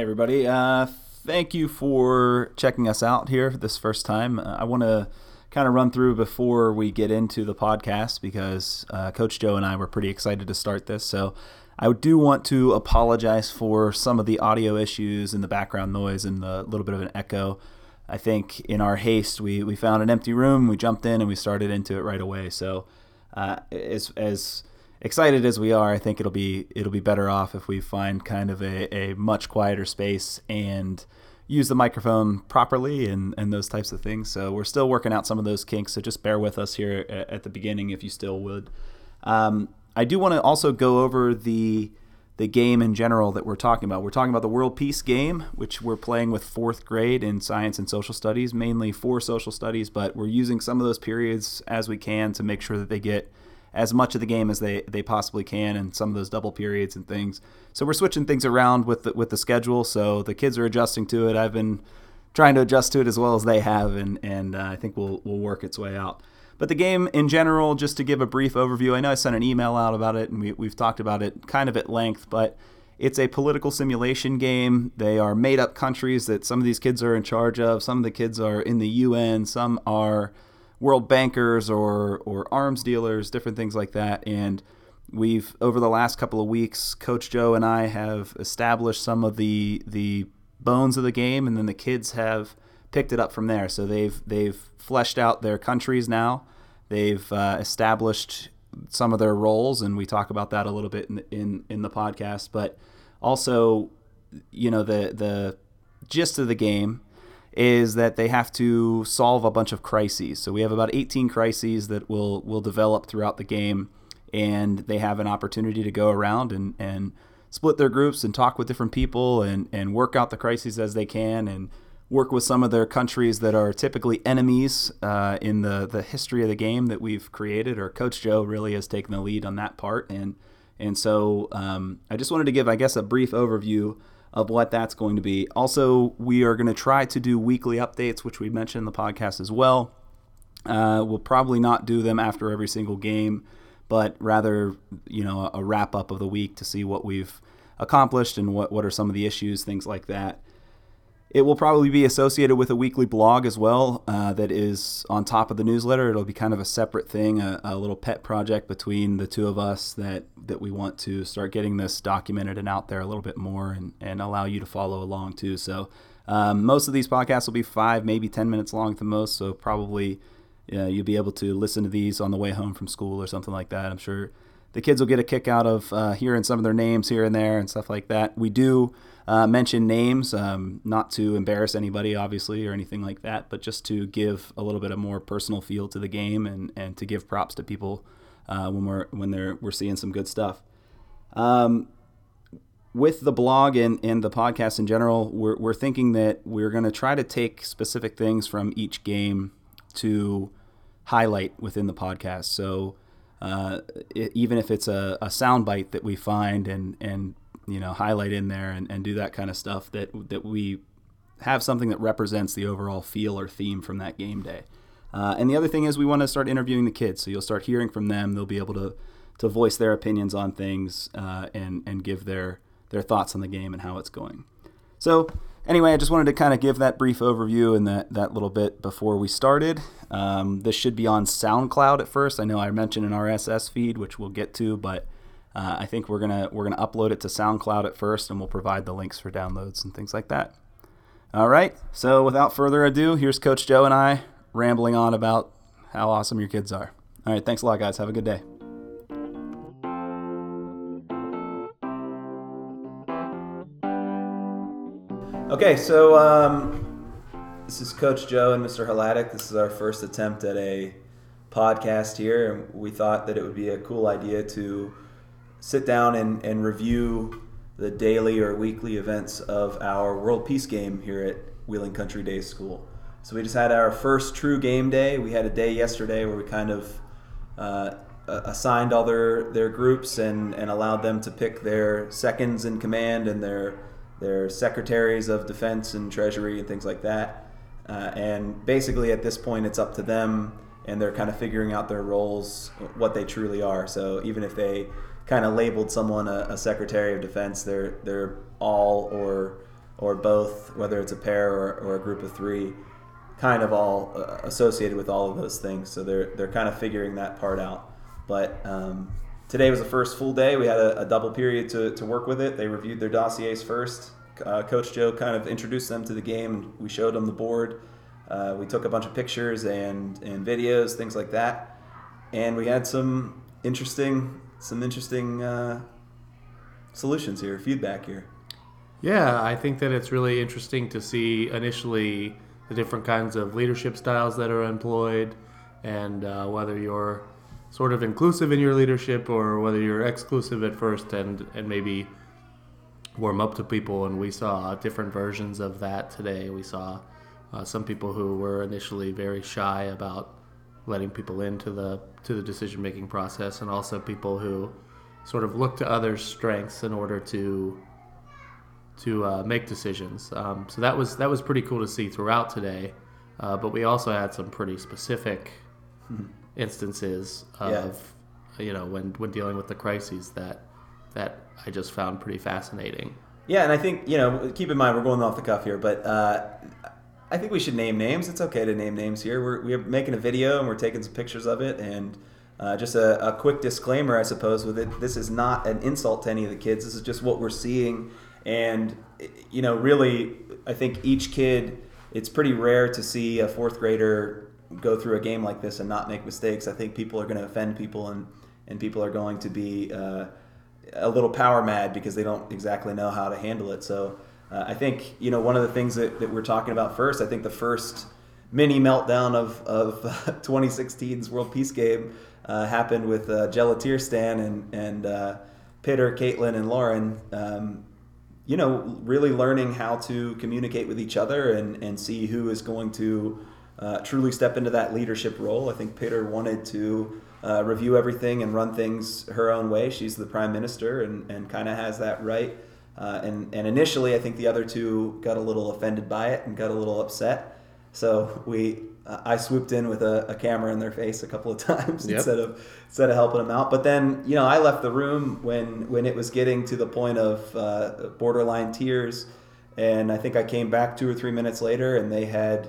Everybody. Uh, thank you for checking us out here this first time. Uh, I want to kind of run through before we get into the podcast because uh, Coach Joe and I were pretty excited to start this. So I do want to apologize for some of the audio issues and the background noise and the little bit of an echo. I think in our haste, we, we found an empty room, we jumped in, and we started into it right away. So uh, as, as excited as we are, I think it'll be it'll be better off if we find kind of a, a much quieter space and use the microphone properly and, and those types of things. So we're still working out some of those kinks. So just bear with us here at, the beginning if you still would. Um, I do want to also go over the the game in general that we're talking about. We're talking about the World Peace game, which we're playing with fourth grade in science and social studies, mainly for social studies, but we're using some of those periods as we can to make sure that they get as much of the game as they, they possibly can and some of those double periods and things. So we're switching things around with the, with the schedule. So the kids are adjusting to it. I've been trying to adjust to it as well as they have, and, and uh, I think we'll, we'll work its way out. But the game in general, just to give a brief overview, I know I sent an email out about it and we, we've talked about it kind of at length, but it's a political simulation game. They are made up countries that some of these kids are in charge of. Some of the kids are in the UN, some are world bankers or or arms dealers, different things like that. And we've over the last couple of weeks, Coach Joe and I have established some of the the bones of the game, and then the kids have picked it up from there. So they've they've fleshed out their countries now. They've uh, established some of their roles, and we talk about that a little bit in in, in the podcast. But also, you know, the the gist of the game is that they have to solve a bunch of crises. So we have about 18 crises that will will develop throughout the game, and they have an opportunity to go around and and split their groups and talk with different people and and work out the crises as they can and work with some of their countries that are typically enemies uh, in the the history of the game that we've created. Or Coach Joe really has taken the lead on that part, and and so um, I just wanted to give, I guess, a brief overview of what that's going to be. Also, we are going to try to do weekly updates, which we mentioned in the podcast as well. Uh, we'll probably not do them after every single game, but rather, you know, a wrap up of the week to see what we've accomplished and what, what are some of the issues, things like that. It will probably be associated with a weekly blog as well uh, that is on top of the newsletter. It'll be kind of a separate thing, a, a, little pet project between the two of us that, that we want to start getting this documented and out there a little bit more and, and allow you to follow along too. So, um, most of these podcasts will be five, maybe 10 minutes long at the most. So, probably uh, you'll be able to listen to these on the way home from school or something like that. I'm sure the kids will get a kick out of uh, hearing some of their names here and there and stuff like that. We do uh, mention names, um, not to embarrass anybody, obviously, or anything like that, but just to give a little bit of more personal feel to the game and, and to give props to people uh, when we're when they're we're seeing some good stuff. Um, with the blog and, and the podcast in general, we're, we're thinking that we're going to try to take specific things from each game to highlight within the podcast. So uh, it, even if it's a, a soundbite that we find and, and you know highlight in there and, and do that kind of stuff that that we have something that represents the overall feel or theme from that game day. Uh, and the other thing is we want to start interviewing the kids, so you'll start hearing from them. They'll be able to to voice their opinions on things uh, and and give their their thoughts on the game and how it's going. So anyway, I just wanted to kind of give that brief overview and that that little bit before we started. Um, this should be on SoundCloud at first. I know I mentioned an RSS feed, which we'll get to, but uh, I think we're gonna we're gonna upload it to SoundCloud at first, and we'll provide the links for downloads and things like that. All right. So without further ado, here's Coach Joe and I rambling on about how awesome your kids are. All right. Thanks a lot, guys. Have a good day. Okay, so um, this is Coach Joe and Mr. Hladek. This is our first attempt at a podcast here, and we thought that it would be a cool idea to sit down and, and review the daily or weekly events of our World Peace game here at Wheeling Country Day School. So we just had our first true game day. We had a day yesterday where we kind of uh, assigned all their, their groups and, and allowed them to pick their seconds in command and their their secretaries of defense and treasury and things like that. Uh, and basically, at this point, it's up to them, and they're kind of figuring out their roles, what they truly are. So even if they kind of labeled someone a, a, Secretary of Defense. They're they're all or or both, whether it's a pair or, or a group of three, kind of all uh, associated with all of those things. So they're they're kind of figuring that part out. But um, today was the first full day. We had a, a, double period to, to work with it. They reviewed their dossiers first. Uh, Coach Joe kind of introduced them to the game. We showed them the board. Uh, we took a bunch of pictures and, and videos, things like that, and we had some interesting some interesting uh, solutions here, feedback here. Yeah, I think that it's really interesting to see initially the different kinds of leadership styles that are employed, and uh, whether you're sort of inclusive in your leadership or whether you're exclusive at first and and maybe warm up to people. And we saw different versions of that today. We saw uh, some people who were initially very shy about letting people into the to the decision making process, and also people who sort of look to others' strengths in order to to uh, make decisions. Um, so that was that was pretty cool to see throughout today. Uh, but we also had some pretty specific instances of yeah. you know when when dealing with the crises that that I just found pretty fascinating. Yeah, and I think you know keep in mind we're going off the cuff here, but uh, I think we should name names. It's okay to name names here. We're, we're making a video and we're taking some pictures of it. And uh, just a, a, quick disclaimer, I suppose, with it this is not an insult to any of the kids. This is just what we're seeing. And, you know, really, I think each kid, it's pretty rare to see a fourth grader go through a game like this and not make mistakes. I think people are going to offend people and, and people are going to be uh, a little power mad because they don't exactly know how to handle it. So, uh, I think you know one of the things that, that we're talking about first. I think the first mini meltdown of of 2016's World Peace Game uh, happened with uh, Gelatier Stan and and uh, Pitter, Caitlin, and Lauren. Um, you know, really learning how to communicate with each other and and see who is going to uh, truly step into that leadership role. I think Peter wanted to. Uh, review everything and run things her own way. She's the prime minister and, and kind of has that right. Uh, and, and initially, I think the other two got a little offended by it and got a little upset. So we, uh, I swooped in with a, a, camera in their face a couple of times yep. instead of instead of helping them out. But then, you know, I left the room when when it was getting to the point of uh, borderline tears, and I think I came back two or three minutes later, and they had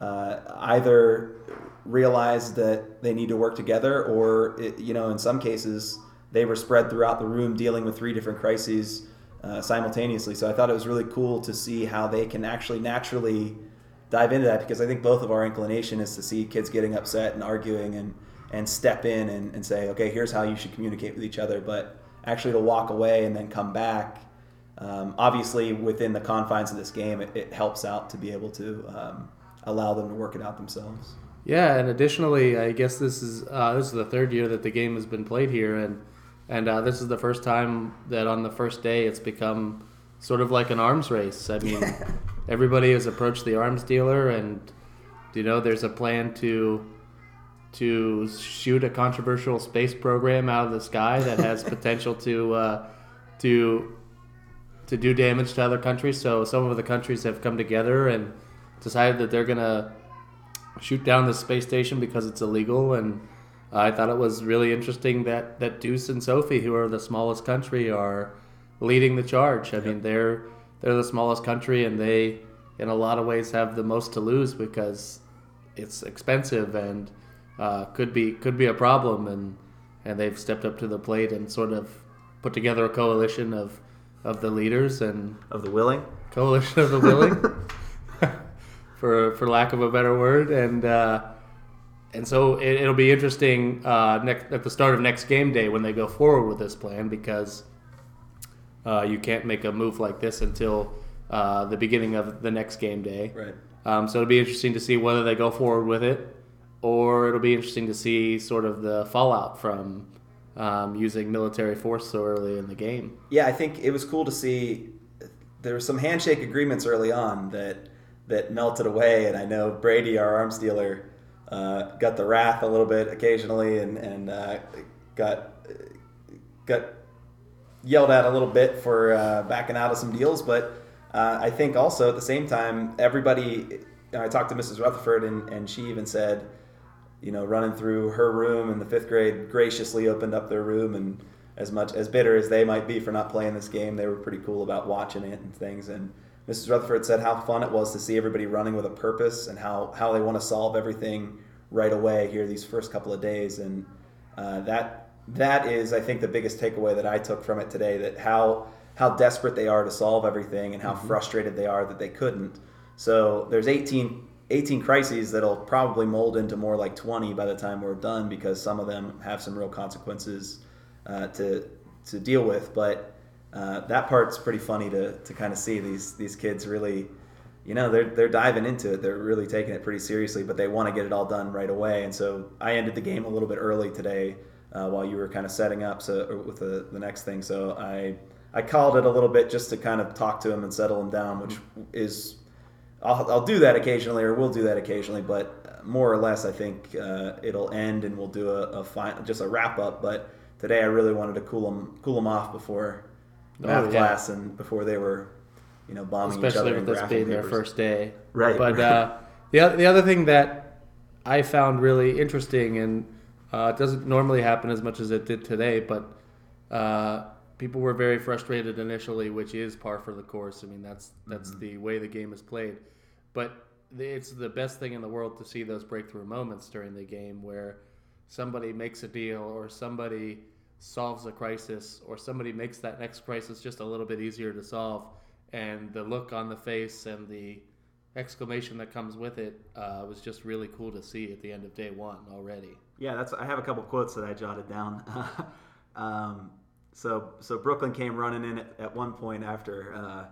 uh, either realized that they need to work together, or it, you know, in some cases, they were spread throughout the room dealing with three different crises uh, simultaneously. So I thought it was really cool to see how they can actually naturally dive into that because I think both of our inclination is to see kids getting upset and arguing and, and step in and, and say, okay, here's how you should communicate with each other. But actually to walk away and then come back, um, obviously within the confines of this game, it, it helps out to be able to um, allow them to work it out themselves. Yeah, and additionally, I guess this is uh, this is the third year that the game has been played here, and and uh, this is the first time that on the first day it's become sort of like an arms race. I mean, everybody has approached the arms dealer, and do you know, there's a plan to to shoot a controversial space program out of the sky that has potential to uh, to to do damage to other countries. So some of the countries have come together and decided that they're gonna shoot down the space station because it's illegal and I thought it was really interesting that, that Deuce and Sophie, who are the smallest country, are leading the charge. I yep. mean, they're they're the smallest country, and they, in a lot of ways, have the most to lose because it's expensive and uh, could be could be a problem. And and they've stepped up to the plate and sort of put together a coalition of of the leaders and of the willing coalition of the willing, for for lack of a better word, and. Uh, and so it, will be interesting uh, next, at the start of next game day when they go forward with this plan because uh, you can't make a move like this until uh, the beginning of the next game day. Right. Um, so it'll be interesting to see whether they go forward with it, or it'll be interesting to see sort of the fallout from um, using military force so early in the game. Yeah, I think it was cool to see. There were some handshake agreements early on that that melted away, and I know Brady, our arms dealer uh, got the wrath a little bit occasionally, and and uh, got got yelled at a little bit for uh, backing out of some deals. But uh, I think also at the same time, everybody. I talked to Mrs. Rutherford, and, and she even said, you know, running through her room in the fifth grade, graciously opened up their room and as much as bitter as they might be for not playing this game, they were pretty cool about watching it and things. And Mrs. Rutherford said how fun it was to see everybody running with a purpose and how, how they want to solve everything right away here these first couple of days. And uh, that that is, I think, the biggest takeaway that I took from it today. That how how desperate they are to solve everything and how mm-hmm. frustrated they are that they couldn't. So there's 18, 18 crises that'll probably mold into more like 20 by the time we're done because some of them have some real consequences uh, to to deal with. But uh, that part's pretty funny to, to kind of see these these kids really, you know, they're they're diving into it. They're really taking it pretty seriously, but they want to get it all done right away. And so I ended the game a little bit early today uh, while you were kind of setting up so with the, the next thing. So I I called it a little bit just to kind of talk to him and settle him down, which is I'll, I'll do that occasionally or we'll do that occasionally, but more or less I think uh, it'll end and we'll do a, a just a wrap up. But today I really wanted to cool them cool them off before oh, class and before they were you know bombing especially each other with this being their first day. Right. But right. Uh, the the other thing that I found really interesting and uh, it doesn't normally happen as much as it did today, but uh, people were very frustrated initially, which is par for the course. I mean, that's that's mm-hmm. the way the game is played. But it's the best thing in the world to see those breakthrough moments during the game where somebody makes a deal or somebody solves a crisis or somebody makes that next crisis just a little bit easier to solve and the look on the face and the exclamation that comes with it uh, was just really cool to see at the end of day one already. Yeah, that's. I have a couple quotes that I jotted down. um, so so Brooklyn came running in at, at one point after uh,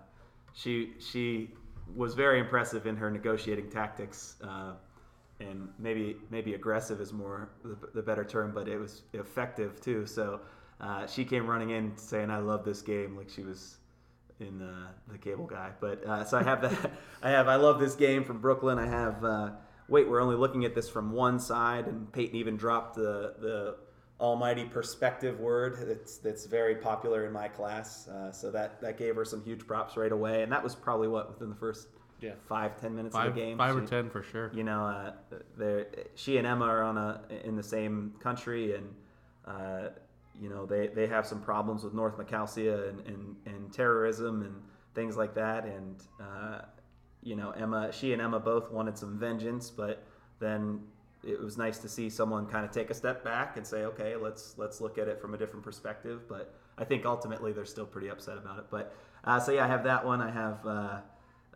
she she was very impressive in her negotiating tactics. Uh, and maybe maybe aggressive is more the, the, better term, but it was effective too. So uh, she came running in saying, "I love this game," like she was in the cable guy. But uh, so I have that. I have I love this game from Brooklyn. I have uh, wait. We're only looking at this from one side, and Peyton even dropped the the almighty perspective word. That's that's very popular in my class. Uh, so that that gave her some huge props right away, and that was probably what within the first. Yeah, five ten minutes five, of the game. Five she, or ten for sure. You know, uh, she and Emma are on a in the same country, and uh, you know they, they have some problems with North Macalcia and, and, and terrorism and things like that. And uh, you know Emma, she and Emma both wanted some vengeance, but then it was nice to see someone kind of take a step back and say, okay, let's let's look at it from a different perspective. But I think ultimately they're still pretty upset about it. But uh, so yeah, I have that one. I have.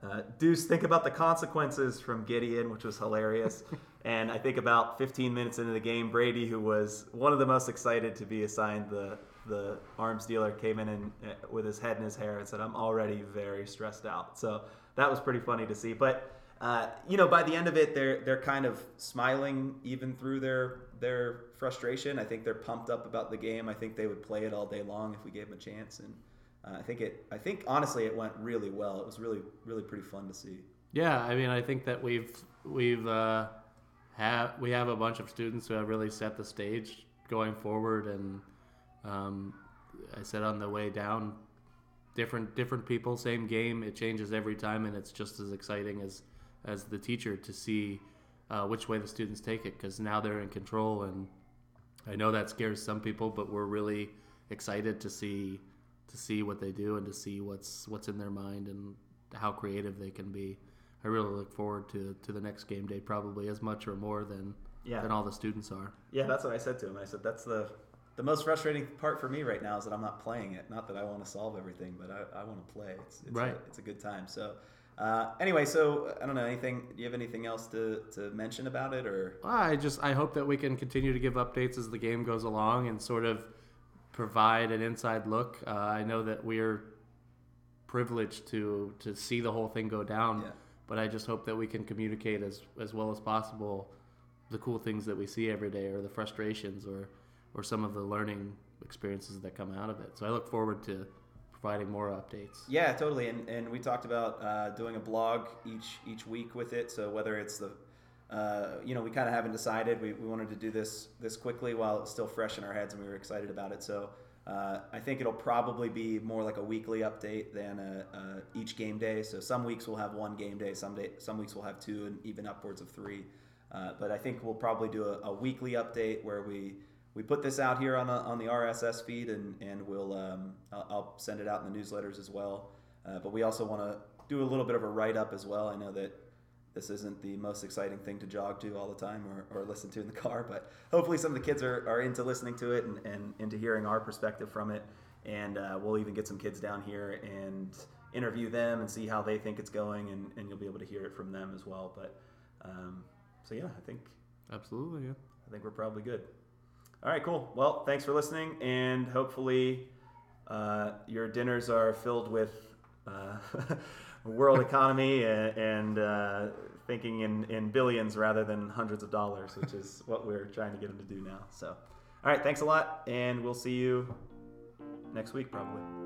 Uh, Deuce, think about the consequences from Gideon, which was hilarious. and I think about 15 minutes into the game, Brady, who was one of the most excited to be assigned the the arms dealer, came in and uh, with his head in his hair and said, "I'm already very stressed out." So that was pretty funny to see. But uh, you know, by the end of it, they're they're kind of smiling even through their their frustration. I think they're pumped up about the game. I think they would play it all day long if we gave them a chance and. Uh, I think it. I think honestly, it went really well. It was really, really pretty fun to see. Yeah, I mean, I think that we've we've uh, have we have a bunch of students who have really set the stage going forward, and um, I said on the way down, different different people, same game. It changes every time, and it's just as exciting as as the teacher to see uh, which way the students take it because now they're in control, and I know that scares some people, but we're really excited to see to see what they do and to see what's what's in their mind and how creative they can be. I really look forward to, to the next game day, probably as much or more than yeah. than all the students are. Yeah, that's what I said to him. I said that's the the most frustrating part for me right now is that I'm not playing it. Not that I want to solve everything, but I, I want to play. It's, it's right. A, it's a good time. So. Uh, anyway, so I don't know anything. Do you have anything else to, to mention about it, or? I just I hope that we can continue to give updates as the game goes along and sort of provide an inside look. Uh, I know that we're privileged to to see the whole thing go down, yeah. but I just hope that we can communicate as as well as possible the cool things that we see every day, or the frustrations, or or some of the learning experiences that come out of it. So I look forward to providing more updates. Yeah, totally. And and we talked about uh, doing a blog each each week with it. So whether it's the uh, you know, we kind of haven't decided. We, we wanted to do this this quickly while it's still fresh in our heads, and we were excited about it. So uh, I think it'll probably be more like a weekly update than a, a each game day. So some weeks we'll have one game day, some day, some weeks we'll have two, and even upwards of three. Uh, but I think we'll probably do a, a, weekly update where we we put this out here on, on the RSS feed, and and we'll um, I'll, I'll, send it out in the newsletters as well. Uh, but we also want to do a little bit of a write up as well. I know that this isn't the most exciting thing to jog to all the time or, or listen to in the car, but hopefully some of the kids are, are into listening to it and, and into hearing our perspective from it. And uh, we'll even get some kids down here and interview them and see how they think it's going, and, and you'll be able to hear it from them as well. But um, so yeah, I think Absolutely, yeah. I think we're probably good. All right, cool. Well, thanks for listening, and hopefully uh, your dinners are filled with uh, world economy and, and uh, thinking in, in billions rather than hundreds of dollars, which is what we're trying to get them to do now. So, all right, thanks a lot, and we'll see you next week probably.